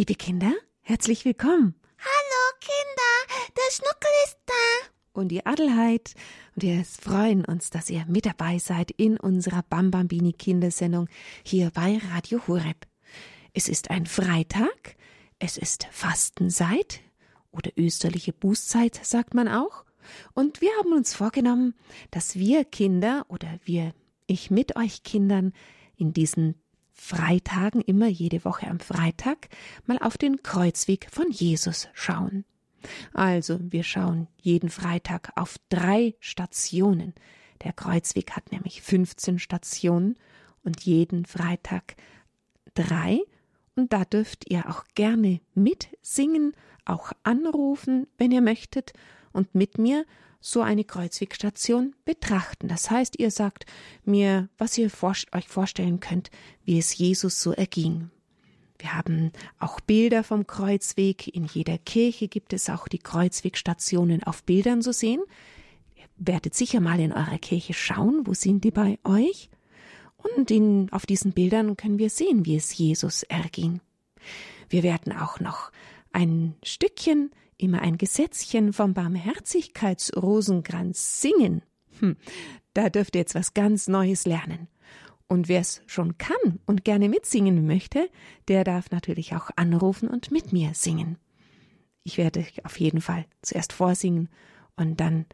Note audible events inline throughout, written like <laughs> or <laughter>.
Liebe Kinder, herzlich willkommen. Hallo Kinder, der Schnuckel ist da. Und die Adelheid. Und wir freuen uns, dass ihr mit dabei seid in unserer Bambambini Kindersendung hier bei Radio Horeb. Es ist ein Freitag, es ist Fastenzeit oder österliche Bußzeit, sagt man auch. Und wir haben uns vorgenommen, dass wir Kinder oder wir, ich mit euch Kindern, in diesen Freitagen, immer jede Woche am Freitag, mal auf den Kreuzweg von Jesus schauen. Also, wir schauen jeden Freitag auf drei Stationen. Der Kreuzweg hat nämlich 15 Stationen und jeden Freitag drei. Und da dürft ihr auch gerne mitsingen, auch anrufen, wenn ihr möchtet, und mit mir so eine Kreuzwegstation betrachten. Das heißt, ihr sagt mir, was ihr euch vorstellen könnt, wie es Jesus so erging. Wir haben auch Bilder vom Kreuzweg. In jeder Kirche gibt es auch die Kreuzwegstationen auf Bildern zu sehen. Ihr werdet sicher mal in eurer Kirche schauen, wo sind die bei euch? Und in, auf diesen Bildern können wir sehen, wie es Jesus erging. Wir werden auch noch ein Stückchen immer ein Gesetzchen vom Barmherzigkeitsrosenkranz singen. Hm, da dürft ihr jetzt was ganz Neues lernen. Und wer es schon kann und gerne mitsingen möchte, der darf natürlich auch anrufen und mit mir singen. Ich werde auf jeden Fall zuerst vorsingen und dann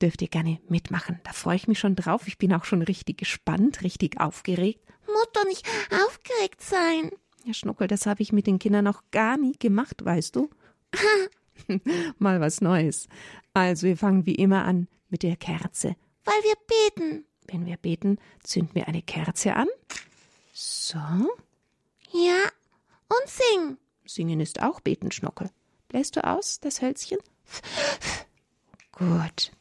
dürft ihr gerne mitmachen. Da freue ich mich schon drauf. Ich bin auch schon richtig gespannt, richtig aufgeregt. Muss doch nicht aufgeregt sein. Ja, Schnuckel, das habe ich mit den Kindern noch gar nie gemacht, weißt du? <laughs> <laughs> Mal was Neues. Also wir fangen wie immer an mit der Kerze. Weil wir beten. Wenn wir beten, zünden wir eine Kerze an. So. Ja, und singen. Singen ist auch beten, Schnuckel. Bläst du aus, das Hölzchen? <laughs> Gut.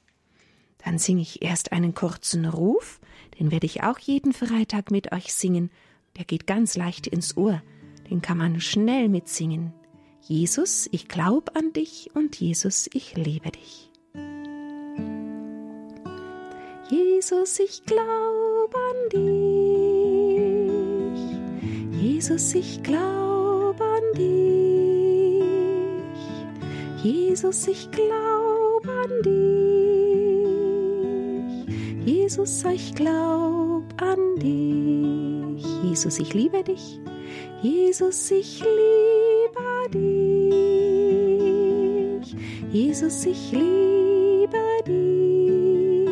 Dann singe ich erst einen kurzen Ruf, den werde ich auch jeden Freitag mit euch singen. Der geht ganz leicht ins Ohr, den kann man schnell mitsingen. Jesus, ich glaub an dich und Jesus, ich liebe dich. Jesus, ich glaub an dich. Jesus, ich glaub an dich. Jesus, ich glaub an dich. Jesus, ich glaub an dich. Jesus, ich liebe dich. Jesus, ich liebe dich. Jesus, ich liebe dich.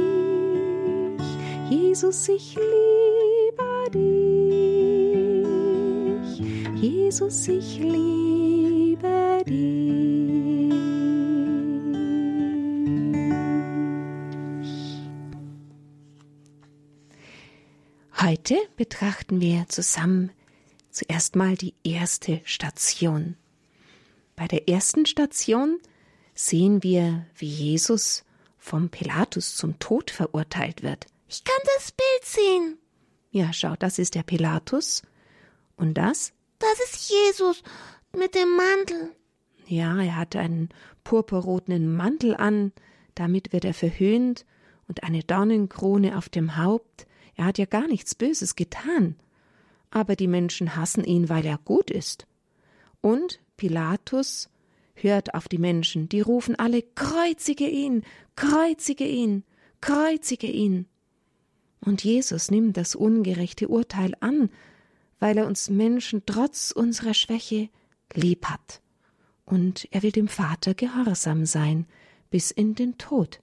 Jesus, ich liebe dich. Jesus, ich liebe dich. Heute betrachten wir zusammen zuerst mal die erste Station. Bei der ersten Station sehen wir, wie Jesus vom Pilatus zum Tod verurteilt wird. Ich kann das Bild sehen. Ja, schau, das ist der Pilatus. Und das? Das ist Jesus mit dem Mantel. Ja, er hat einen purpurroten Mantel an, damit wird er verhöhnt und eine Dornenkrone auf dem Haupt. Er hat ja gar nichts Böses getan aber die Menschen hassen ihn, weil er gut ist. Und Pilatus hört auf die Menschen, die rufen alle Kreuzige ihn, kreuzige ihn, kreuzige ihn. Und Jesus nimmt das ungerechte Urteil an, weil er uns Menschen trotz unserer Schwäche lieb hat. Und er will dem Vater gehorsam sein, bis in den Tod.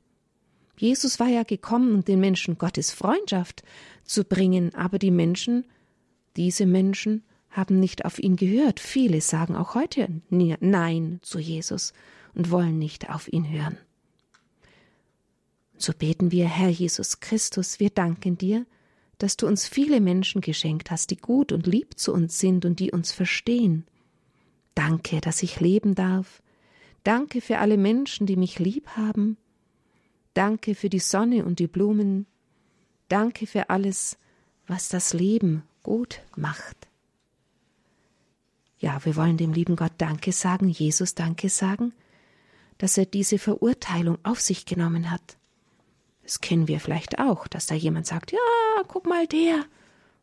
Jesus war ja gekommen, um den Menschen Gottes Freundschaft zu bringen, aber die Menschen diese Menschen haben nicht auf ihn gehört. Viele sagen auch heute Nein zu Jesus und wollen nicht auf ihn hören. So beten wir, Herr Jesus Christus, wir danken dir, dass du uns viele Menschen geschenkt hast, die gut und lieb zu uns sind und die uns verstehen. Danke, dass ich leben darf. Danke für alle Menschen, die mich lieb haben. Danke für die Sonne und die Blumen. Danke für alles, was das Leben gut macht. Ja, wir wollen dem lieben Gott Danke sagen, Jesus Danke sagen, dass er diese Verurteilung auf sich genommen hat. Das kennen wir vielleicht auch, dass da jemand sagt, ja, guck mal der.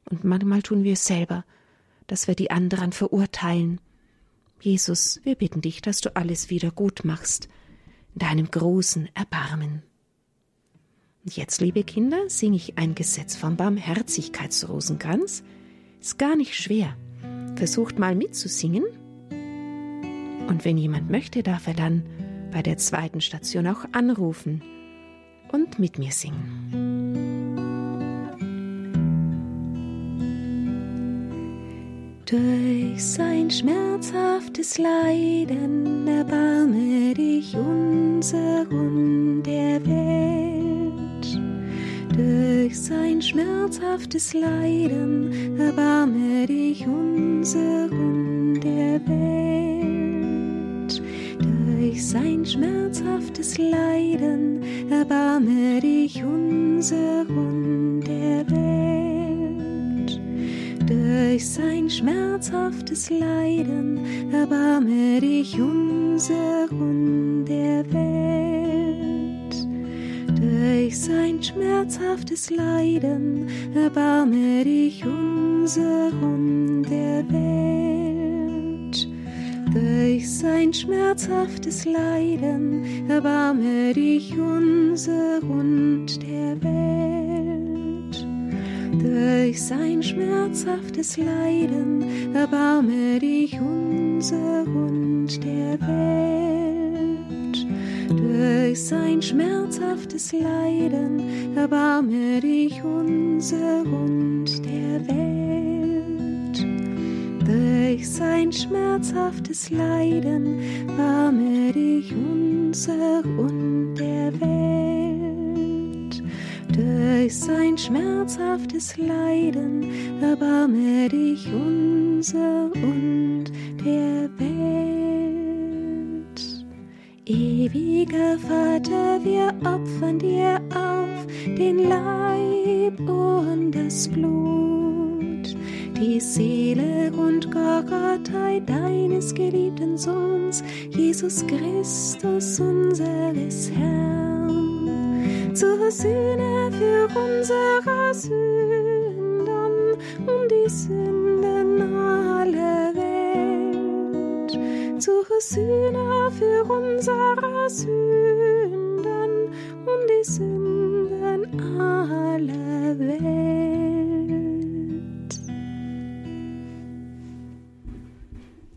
Und manchmal tun wir es selber, dass wir die anderen verurteilen. Jesus, wir bitten dich, dass du alles wieder gut machst, in deinem großen Erbarmen. Und jetzt, liebe Kinder, singe ich ein Gesetz vom Barmherzigkeitsrosenkranz. Ist gar nicht schwer. Versucht mal mitzusingen. Und wenn jemand möchte, darf er dann bei der zweiten Station auch anrufen und mit mir singen. Durch sein schmerzhaftes Leiden erbarme dich unser und der Welt. Sein schmerzhaftes Leiden erbarme dich unser und der Welt. Durch sein schmerzhaftes Leiden erbarme dich unser und der Welt durch sein schmerzhaftes Leiden erbarme dich unser und der Welt. Durch sein schmerzhaftes Leiden erbarme dich unser und der Welt. Durch sein schmerzhaftes Leiden erbarme dich unser und der Welt durch sein schmerzhaftes Leiden erbarme dich unser und der Welt. Durch sein schmerzhaftes Leiden erbarme dich unser und der Welt. Durch sein schmerzhaftes Leiden erbarme dich unser und der Welt durch sein schmerzhaftes Leiden erbarme dich unser und der Welt. Ewiger Vater, wir opfern dir auf den Leib und das Blut, die Seele und Gottheit deines geliebten Sohns, Jesus Christus, unseres Herrn. Zur Sühne für unsere Sünden und die Sünden Sühne für unsere Sünden und die Sünden aller Welt.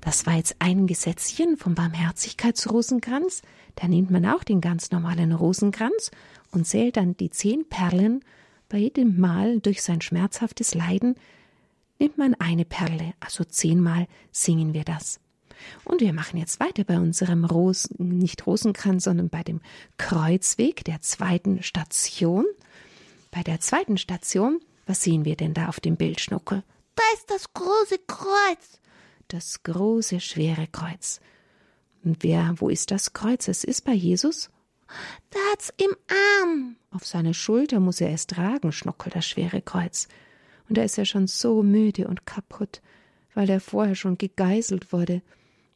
Das war jetzt ein Gesetzchen vom Barmherzigkeitsrosenkranz. Da nimmt man auch den ganz normalen Rosenkranz und zählt dann die zehn Perlen. Bei jedem Mal durch sein schmerzhaftes Leiden nimmt man eine Perle, also zehnmal singen wir das. Und wir machen jetzt weiter bei unserem Rosen, nicht Rosenkranz, sondern bei dem Kreuzweg der zweiten Station. Bei der zweiten Station, was sehen wir denn da auf dem Bild, Schnuckel? Da ist das große Kreuz. Das große, schwere Kreuz. Und wer, wo ist das Kreuz? Es ist bei Jesus da hat's im Arm. Auf seine Schulter muss er es tragen, schnockelt das schwere Kreuz. Und er ist ja schon so müde und kaputt, weil er vorher schon gegeißelt wurde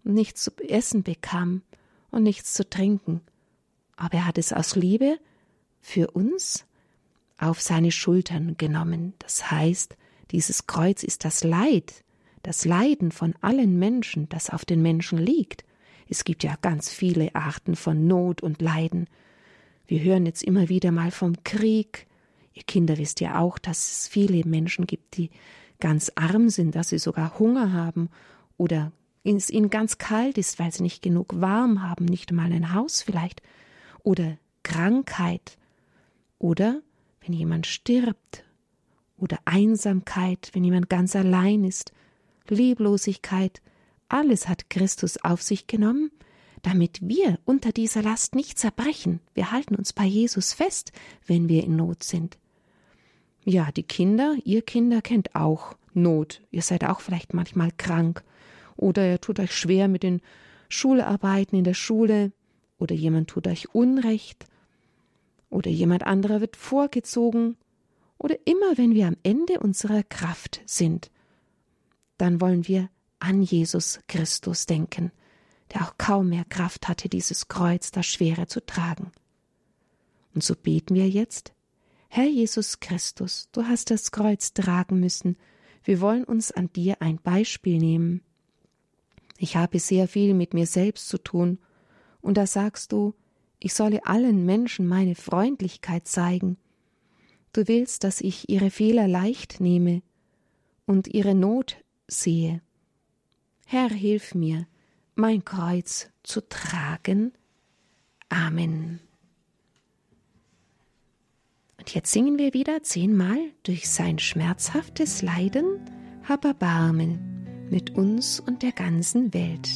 und nichts zu essen bekam und nichts zu trinken. Aber er hat es aus Liebe für uns auf seine Schultern genommen. Das heißt, dieses Kreuz ist das Leid, das Leiden von allen Menschen, das auf den Menschen liegt. Es gibt ja ganz viele Arten von Not und Leiden. Wir hören jetzt immer wieder mal vom Krieg. Ihr Kinder wisst ja auch, dass es viele Menschen gibt, die ganz arm sind, dass sie sogar Hunger haben oder es ihnen ganz kalt ist, weil sie nicht genug warm haben, nicht mal ein Haus vielleicht, oder Krankheit, oder wenn jemand stirbt, oder Einsamkeit, wenn jemand ganz allein ist, Lieblosigkeit, alles hat Christus auf sich genommen, damit wir unter dieser Last nicht zerbrechen. Wir halten uns bei Jesus fest, wenn wir in Not sind. Ja, die Kinder, ihr Kinder kennt auch Not. Ihr seid auch vielleicht manchmal krank oder ihr tut euch schwer mit den Schularbeiten in der Schule oder jemand tut euch Unrecht oder jemand anderer wird vorgezogen oder immer wenn wir am Ende unserer Kraft sind, dann wollen wir an Jesus Christus denken, der auch kaum mehr Kraft hatte, dieses Kreuz, das Schwere zu tragen. Und so beten wir jetzt, Herr Jesus Christus, du hast das Kreuz tragen müssen, wir wollen uns an dir ein Beispiel nehmen. Ich habe sehr viel mit mir selbst zu tun, und da sagst du, ich solle allen Menschen meine Freundlichkeit zeigen. Du willst, dass ich ihre Fehler leicht nehme und ihre Not sehe. Herr, hilf mir, mein Kreuz zu tragen. Amen. Und jetzt singen wir wieder zehnmal durch sein schmerzhaftes Leiden, hab Erbarmen mit uns und der ganzen Welt.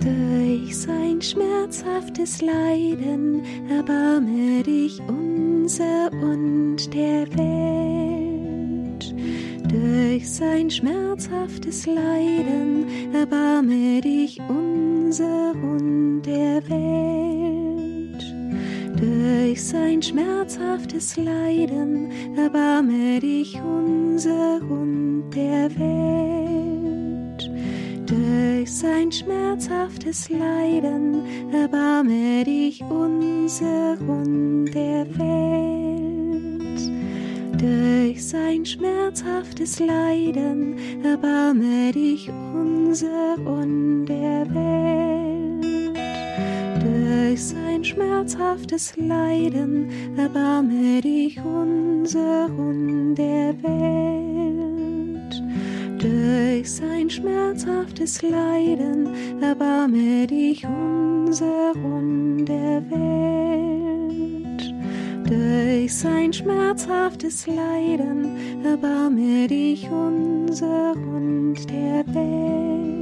Durch sein schmerzhaftes Leiden erbarme dich unser und der Welt. Durch sein schmerzhaftes Leiden erbarme dich unser und der Welt. Durch sein schmerzhaftes Leiden erbarme dich unser und der Welt. Durch sein schmerzhaftes Leiden erbarme dich unser und der Welt. Durch sein schmerzhaftes Leiden erbarme dich unser und der Welt. Durch sein schmerzhaftes Leiden erbarme dich unser und der Welt. Durch sein schmerzhaftes Leiden erbarme dich unser und der Welt. Durch sein schmerzhaftes Leiden erbarme dich unser und der Welt.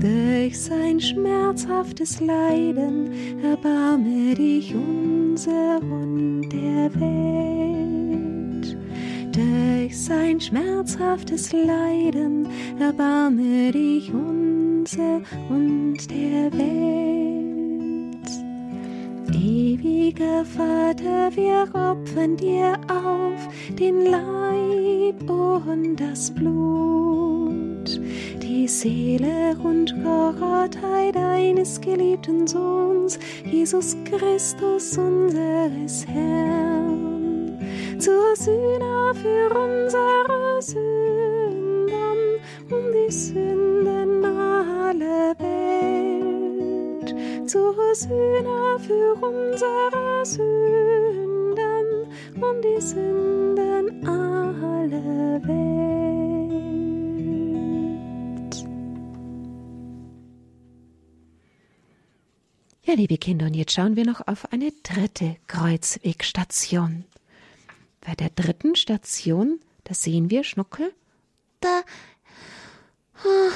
Durch sein schmerzhaftes Leiden erbarme dich unser und der Welt. Durch sein schmerzhaftes Leiden erbarme dich unser und der Welt. Ewiger Vater, wir opfern dir auf den Leib und das Blut, die Seele und Gottheit deines geliebten Sohns, Jesus Christus, unseres Herrn, zur Sühne für unsere Sünden, um die Sünden aller Welt, zur Sühne für unsere Sünden, um die Sünden aller Welt. Liebe Kinder, und jetzt schauen wir noch auf eine dritte Kreuzwegstation. Bei der dritten Station, da sehen wir Schnuckel. Da oh,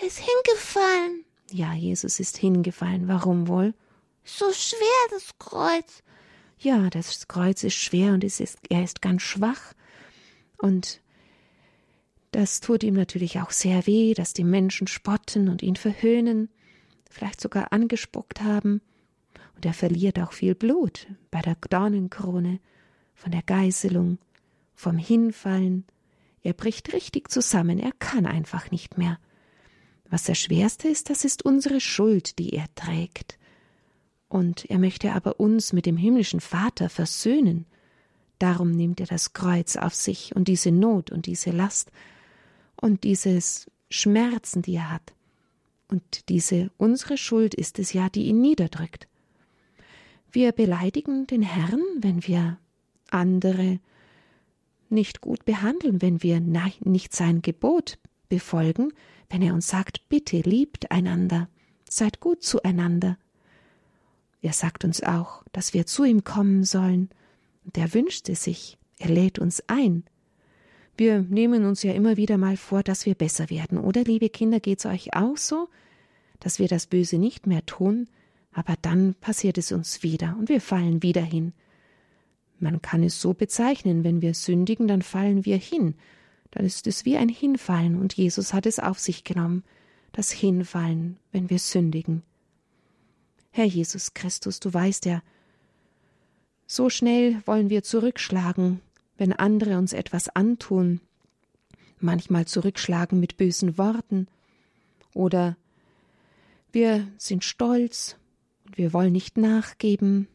er ist hingefallen. Ja, Jesus ist hingefallen. Warum wohl? So schwer das Kreuz. Ja, das Kreuz ist schwer und es ist, er ist ganz schwach. Und das tut ihm natürlich auch sehr weh, dass die Menschen spotten und ihn verhöhnen, vielleicht sogar angespuckt haben. Und er verliert auch viel Blut bei der Dornenkrone, von der Geißelung, vom Hinfallen. Er bricht richtig zusammen, er kann einfach nicht mehr. Was das Schwerste ist, das ist unsere Schuld, die er trägt. Und er möchte aber uns mit dem himmlischen Vater versöhnen. Darum nimmt er das Kreuz auf sich und diese Not und diese Last und dieses Schmerzen, die er hat. Und diese unsere Schuld ist es ja, die ihn niederdrückt. Wir beleidigen den Herrn, wenn wir andere nicht gut behandeln, wenn wir nicht sein Gebot befolgen, wenn er uns sagt, bitte liebt einander, seid gut zueinander. Er sagt uns auch, dass wir zu ihm kommen sollen, und er wünscht es sich, er lädt uns ein. Wir nehmen uns ja immer wieder mal vor, dass wir besser werden, oder liebe Kinder, geht's euch auch so, dass wir das Böse nicht mehr tun, aber dann passiert es uns wieder und wir fallen wieder hin. Man kann es so bezeichnen, wenn wir sündigen, dann fallen wir hin, dann ist es wie ein Hinfallen, und Jesus hat es auf sich genommen, das Hinfallen, wenn wir sündigen. Herr Jesus Christus, du weißt ja, so schnell wollen wir zurückschlagen, wenn andere uns etwas antun, manchmal zurückschlagen mit bösen Worten, oder wir sind stolz und wir wollen nicht nachgeben,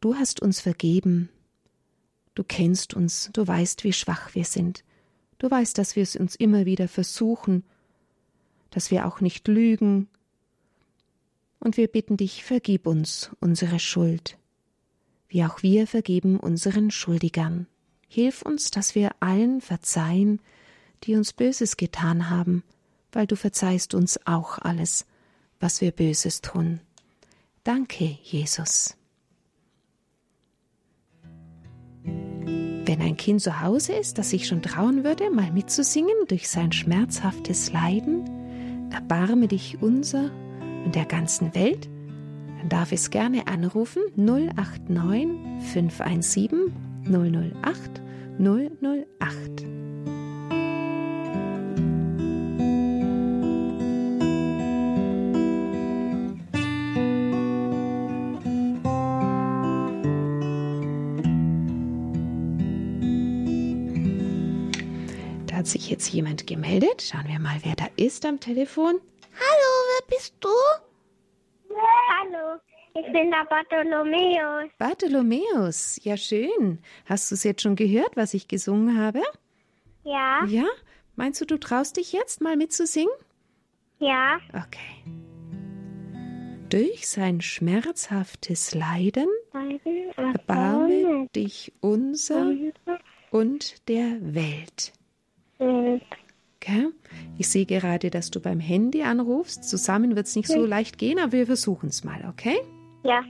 Du hast uns vergeben. Du kennst uns, du weißt, wie schwach wir sind. Du weißt, dass wir es uns immer wieder versuchen, dass wir auch nicht lügen. Und wir bitten dich, vergib uns unsere Schuld, wie auch wir vergeben unseren Schuldigern. Hilf uns, dass wir allen verzeihen, die uns Böses getan haben, weil du verzeihst uns auch alles, was wir Böses tun. Danke, Jesus. Wenn ein Kind zu Hause ist, das sich schon trauen würde, mal mitzusingen durch sein schmerzhaftes Leiden, erbarme dich unser und der ganzen Welt, dann darf es gerne anrufen 089 517 008 008. sich jetzt jemand gemeldet. Schauen wir mal, wer da ist am Telefon. Hallo, wer bist du? Hallo, ich bin der Bartholomäus. Bartholomäus, ja schön. Hast du es jetzt schon gehört, was ich gesungen habe? Ja, Ja? Meinst du, du traust dich jetzt mal mitzusingen? ja, Okay. Durch sein schmerzhaftes Leiden erbarme dich unser und der Welt. Okay? Ich sehe gerade, dass du beim Handy anrufst. Zusammen wird es nicht so leicht gehen, aber wir versuchen es mal, okay? Ja,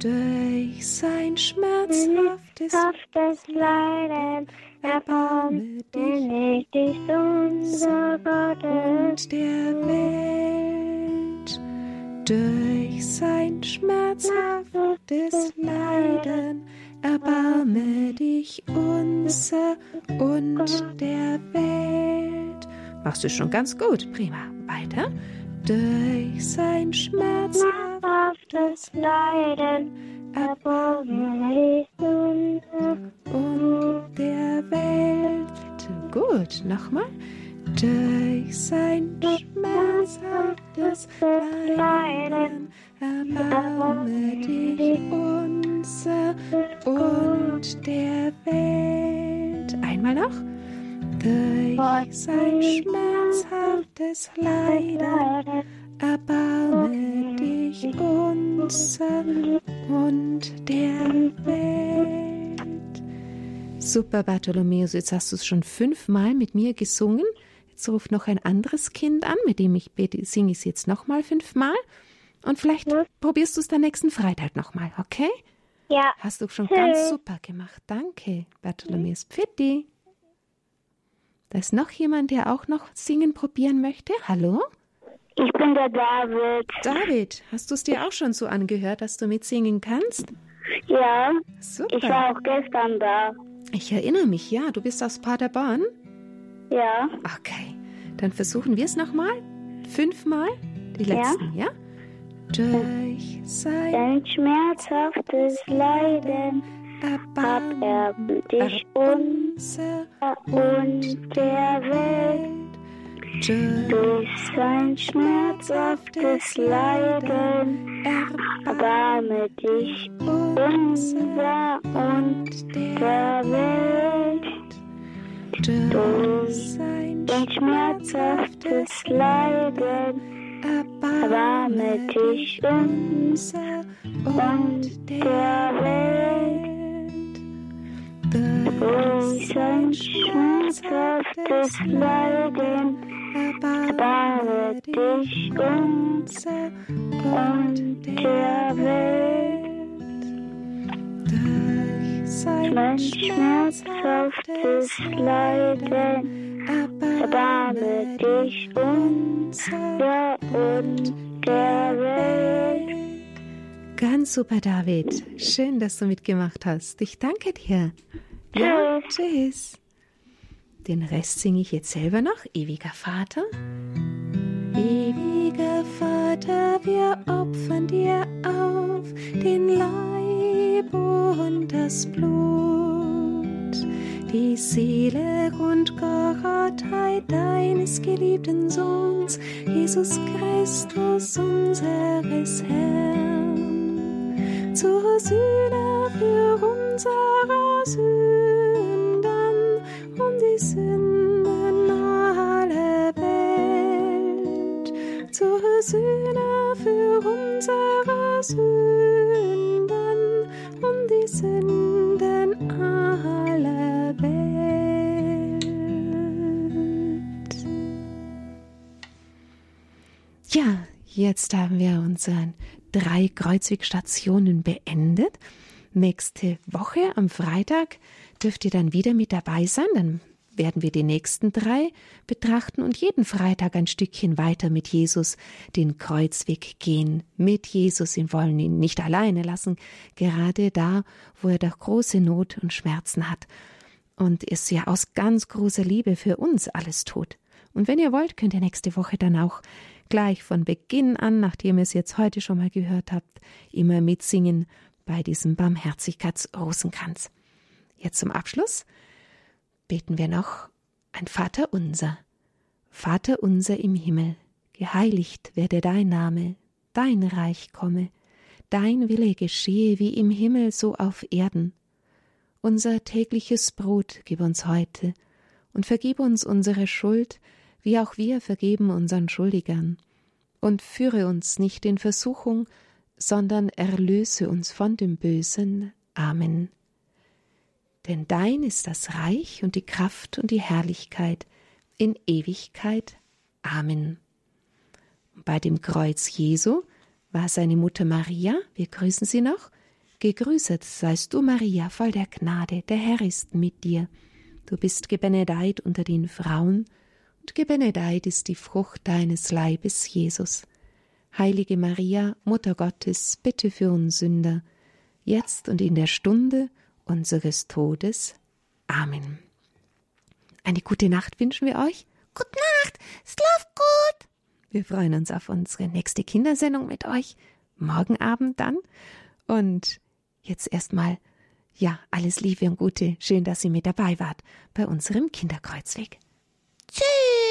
Durch sein schmerzhaftes Haftes Leiden erbarme dich bin ich unser Gott. und der Welt. Durch sein schmerzhaftes Leiden erbarme dich unser und der Welt. Machst du schon ganz gut, prima. Weiter. Durch sein schmerzhaftes Haftes Leiden erbarme ich unser und der Welt. Gut, nochmal. Durch sein schmerzhaftes Leiden erbarme dich unser und der Welt. Einmal noch. Durch sein schmerzhaftes Leiden erbarme dich unser und der Welt. Super, Bartholomäus, jetzt hast du es schon fünfmal mit mir gesungen. Jetzt ruft noch ein anderes Kind an, mit dem ich bete, singe ich es jetzt nochmal fünfmal. Und vielleicht probierst du es dann nächsten Freitag nochmal, okay? Ja, Hast du schon ganz super gemacht. Danke, Bartholomäus. Pfitti. Da ist noch jemand, der auch noch singen probieren möchte. Hallo? ich bin der David. David, hast du es dir auch schon so angehört, dass du mitsingen kannst? Ja, Super. ich war auch gestern da. Ich erinnere mich, ja, du bist aus Paderborn. Ja, Okay, dann versuchen wir es nochmal. Fünfmal. Die Ja. letzten, ja? Durch sein ein schmerzhaftes Leiden hab er dich unser und der Welt. Durch sein schmerzhaftes Leiden erbarme dich unser und der Welt. durch sein schmerzhaftes Leiden erbarme dich unser und der Welt. Sein schmerzhaftes Leiden erbarme dich unser und der Welt. Mein schmerzhaftes Leiden erbarme dich unser und der Welt. Ganz super, David. Schön, dass du mitgemacht hast. Ich danke dir. Ja, tschüss. Den Rest singe ich jetzt selber noch. Ewiger Vater. Ewiger Vater, wir opfern dir auf den Leib und das Blut, die Seele und Gottheit deines geliebten Sohns, Jesus Christus, unseres Herrn. Zur Sühne für unsere Sünden und die Sünden aller Welt, zur Sühne für unsere Sünden und die Sünden jetzt haben wir unseren drei Kreuzwegstationen beendet. Nächste Woche am Freitag dürft ihr dann wieder mit dabei sein. Dann werden wir die nächsten drei betrachten und jeden Freitag ein Stückchen weiter mit Jesus den Kreuzweg gehen. Mit Jesus, wir wollen ihn nicht alleine lassen, gerade da, wo er doch große Not und Schmerzen hat und es ja aus ganz großer Liebe für uns alles tut. Und wenn ihr wollt, könnt ihr nächste Woche dann auch gleich von Beginn an, nachdem ihr es jetzt heute schon mal gehört habt, immer mitsingen bei diesem Barmherzigkeitsrosenkranz. Jetzt zum Abschluss beten wir noch ein Vater unser. Vater unser im Himmel, geheiligt werde dein Name, dein Reich komme, dein Wille geschehe wie im Himmel so auf Erden. Unser tägliches Brot gib uns heute und vergib uns unsere Schuld, wie auch wir vergeben unseren Schuldigern. Und führe uns nicht in Versuchung, sondern erlöse uns von dem Bösen. Amen. Denn dein ist das Reich und die Kraft und die Herrlichkeit in Ewigkeit. Amen. Bei dem Kreuz Jesu war seine Mutter Maria, wir grüßen sie noch, Gegrüßet seist du, Maria, voll der Gnade, der Herr ist mit dir. Du bist gebenedeit unter den Frauen, und gebenedeit ist die Frucht deines Leibes, Jesus. Heilige Maria, Mutter Gottes, bitte für uns Sünder, jetzt und in der Stunde unseres Todes. Amen. Eine gute Nacht wünschen wir euch. Gute Nacht, schlaf gut. Wir freuen uns auf unsere nächste Kindersendung mit euch. Morgen Abend dann. Und jetzt erstmal, ja, alles Liebe und Gute. Schön, dass ihr mit dabei wart bei unserem Kinderkreuzweg. Tschüss.